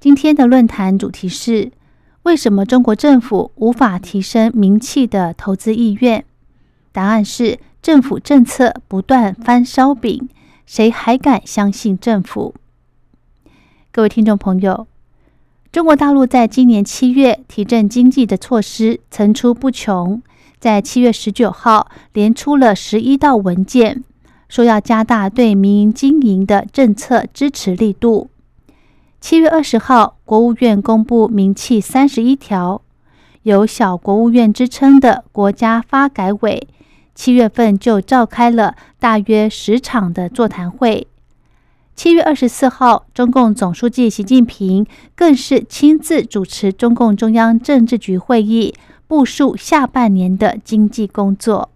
今天的论坛主题是：为什么中国政府无法提升名气的投资意愿？答案是政府政策不断翻烧饼，谁还敢相信政府？各位听众朋友，中国大陆在今年七月提振经济的措施层出不穷，在七月十九号连出了十一道文件。说要加大对民营经营的政策支持力度。七月二十号，国务院公布名气三十一条，有“小国务院”之称的国家发改委，七月份就召开了大约十场的座谈会。七月二十四号，中共总书记习近平更是亲自主持中共中央政治局会议，部署下半年的经济工作。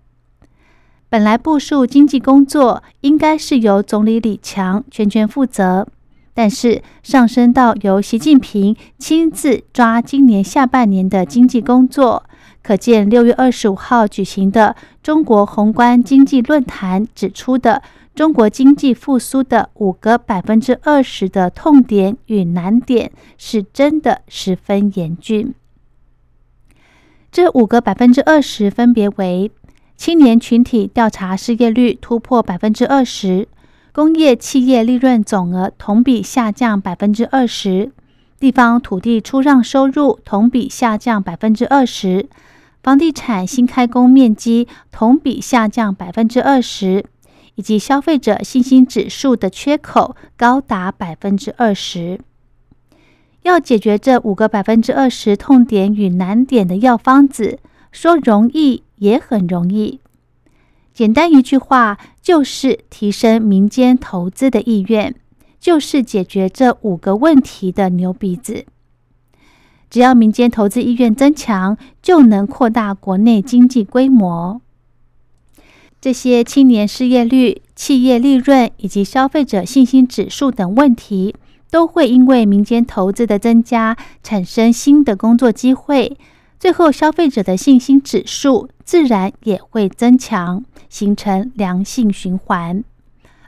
本来部署经济工作应该是由总理李强全权负责，但是上升到由习近平亲自抓今年下半年的经济工作，可见六月二十五号举行的中国宏观经济论坛指出的中国经济复苏的五个百分之二十的痛点与难点，是真的十分严峻。这五个百分之二十分别为。青年群体调查失业率突破百分之二十，工业企业利润总额同比下降百分之二十，地方土地出让收入同比下降百分之二十，房地产新开工面积同比下降百分之二十，以及消费者信心指数的缺口高达百分之二十。要解决这五个百分之二十痛点与难点的药方子，说容易。也很容易，简单一句话就是提升民间投资的意愿，就是解决这五个问题的牛鼻子。只要民间投资意愿增强，就能扩大国内经济规模。这些青年失业率、企业利润以及消费者信心指数等问题，都会因为民间投资的增加，产生新的工作机会。最后，消费者的信心指数自然也会增强，形成良性循环，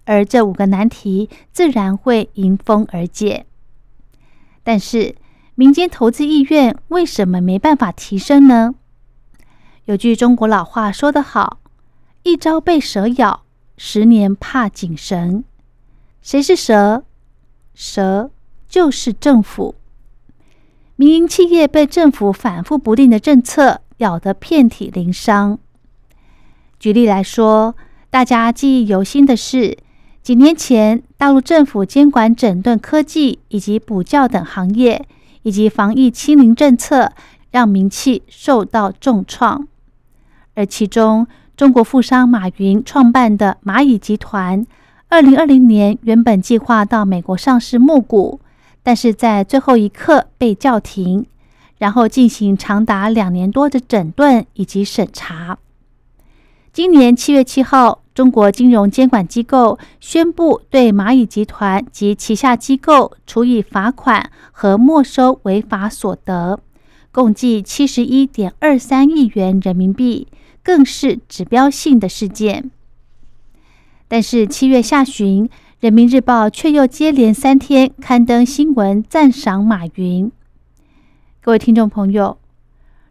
而这五个难题自然会迎风而解。但是，民间投资意愿为什么没办法提升呢？有句中国老话说得好：“一朝被蛇咬，十年怕井绳。”谁是蛇？蛇就是政府。民营企业被政府反复不定的政策咬得遍体鳞伤。举例来说，大家记忆犹新的是，几年前大陆政府监管整顿科技以及补教等行业，以及防疫清零政策，让名气受到重创。而其中，中国富商马云创办的蚂蚁集团，二零二零年原本计划到美国上市募股。但是在最后一刻被叫停，然后进行长达两年多的整顿以及审查。今年七月七号，中国金融监管机构宣布对蚂蚁集团及旗下机构处以罚款和没收违法所得，共计七十一点二三亿元人民币，更是指标性的事件。但是七月下旬。人民日报却又接连三天刊登新闻赞赏马云。各位听众朋友，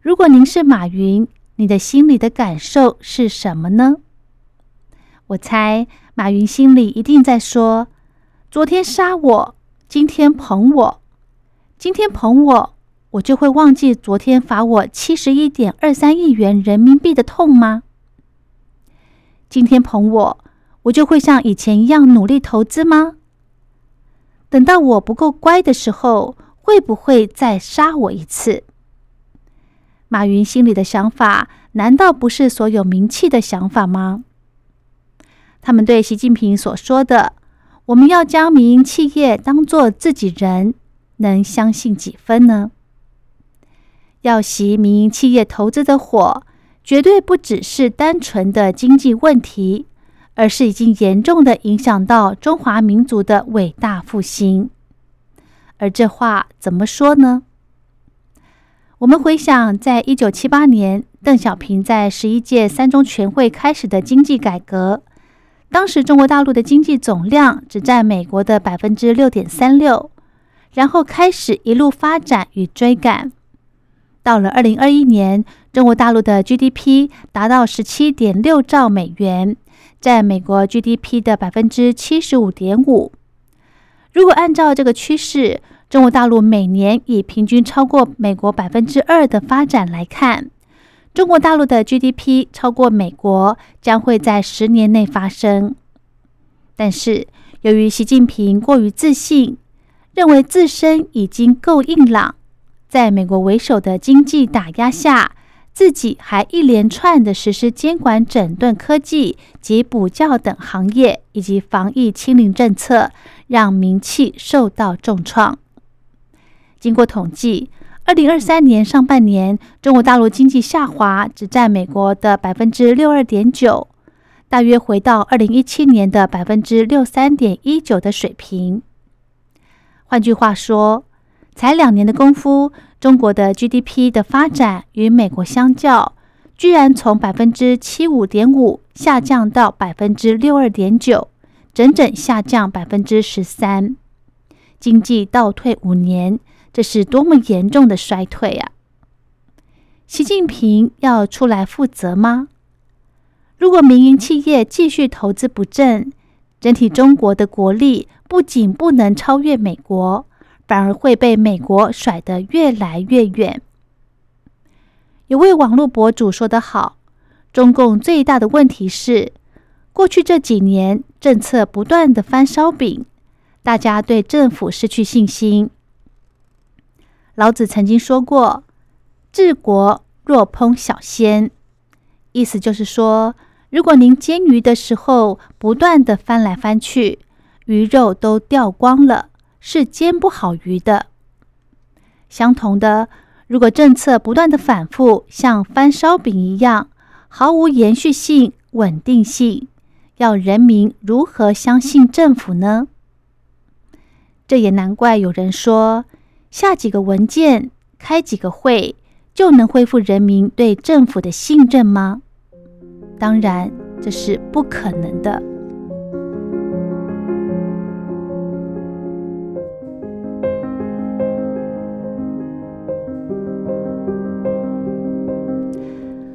如果您是马云，你的心里的感受是什么呢？我猜马云心里一定在说：昨天杀我，今天捧我；今天捧我，我就会忘记昨天罚我七十一点二三亿元人民币的痛吗？今天捧我。我就会像以前一样努力投资吗？等到我不够乖的时候，会不会再杀我一次？马云心里的想法，难道不是所有名气的想法吗？他们对习近平所说的“我们要将民营企业当做自己人”，能相信几分呢？要袭民营企业投资的火，绝对不只是单纯的经济问题，而是已经严重的影响到中华民族的伟大复兴。而这话怎么说呢？我们回想，在一九七八年，邓小平在十一届三中全会开始的经济改革，当时中国大陆的经济总量只占美国的百分之六点三六，然后开始一路发展与追赶。到了二零二一年，中国大陆的 GDP 达到十七点六兆美元，占美国 GDP 的百分之七十五点五。如果按照这个趋势，中国大陆每年以平均超过美国百分之二的发展来看，中国大陆的 GDP 超过美国将会在十年内发生。但是，由于习近平过于自信，认为自身已经够硬朗。在美国为首的经济打压下，自己还一连串的实施监管、整顿科技及补教等行业，以及防疫清零政策，让名气受到重创。经过统计，二零二三年上半年，中国大陆经济下滑，只占美国的百分之六二点九，大约回到二零一七年的百分之六三点一九的水平。换句话说，才两年的功夫，中国的 GDP 的发展与美国相较，居然从百分之七五点五下降到百分之六二点九，整整下降百分之十三，经济倒退五年，这是多么严重的衰退啊！习近平要出来负责吗？如果民营企业继续投资不振，整体中国的国力不仅不能超越美国。反而会被美国甩得越来越远。有位网络博主说得好：“中共最大的问题是，过去这几年政策不断的翻烧饼，大家对政府失去信心。”老子曾经说过：“治国若烹小鲜”，意思就是说，如果您煎鱼的时候不断的翻来翻去，鱼肉都掉光了。是煎不好鱼的。相同的，如果政策不断的反复，像翻烧饼一样，毫无延续性、稳定性，要人民如何相信政府呢？这也难怪有人说，下几个文件、开几个会，就能恢复人民对政府的信任吗？当然，这是不可能的。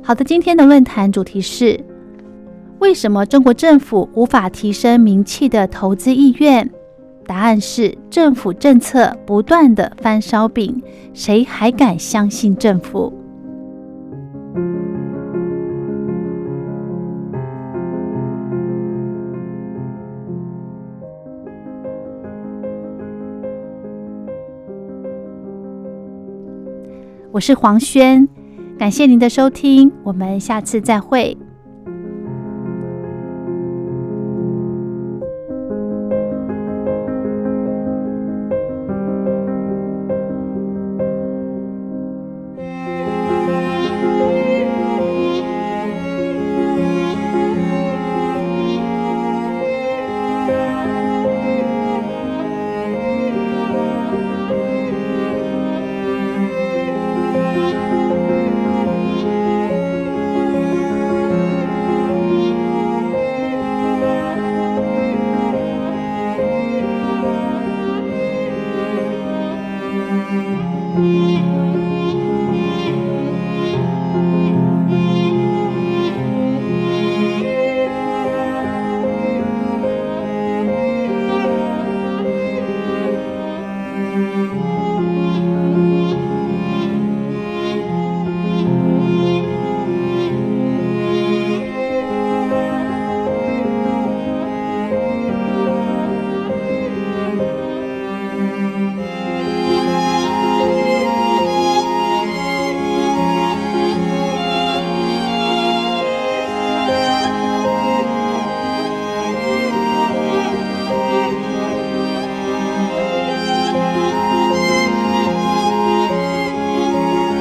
好的，今天的论坛主题是：为什么中国政府无法提升名气的投资意愿？答案是政府政策不断的翻烧饼，谁还敢相信政府？我是黄轩。感谢您的收听，我们下次再会。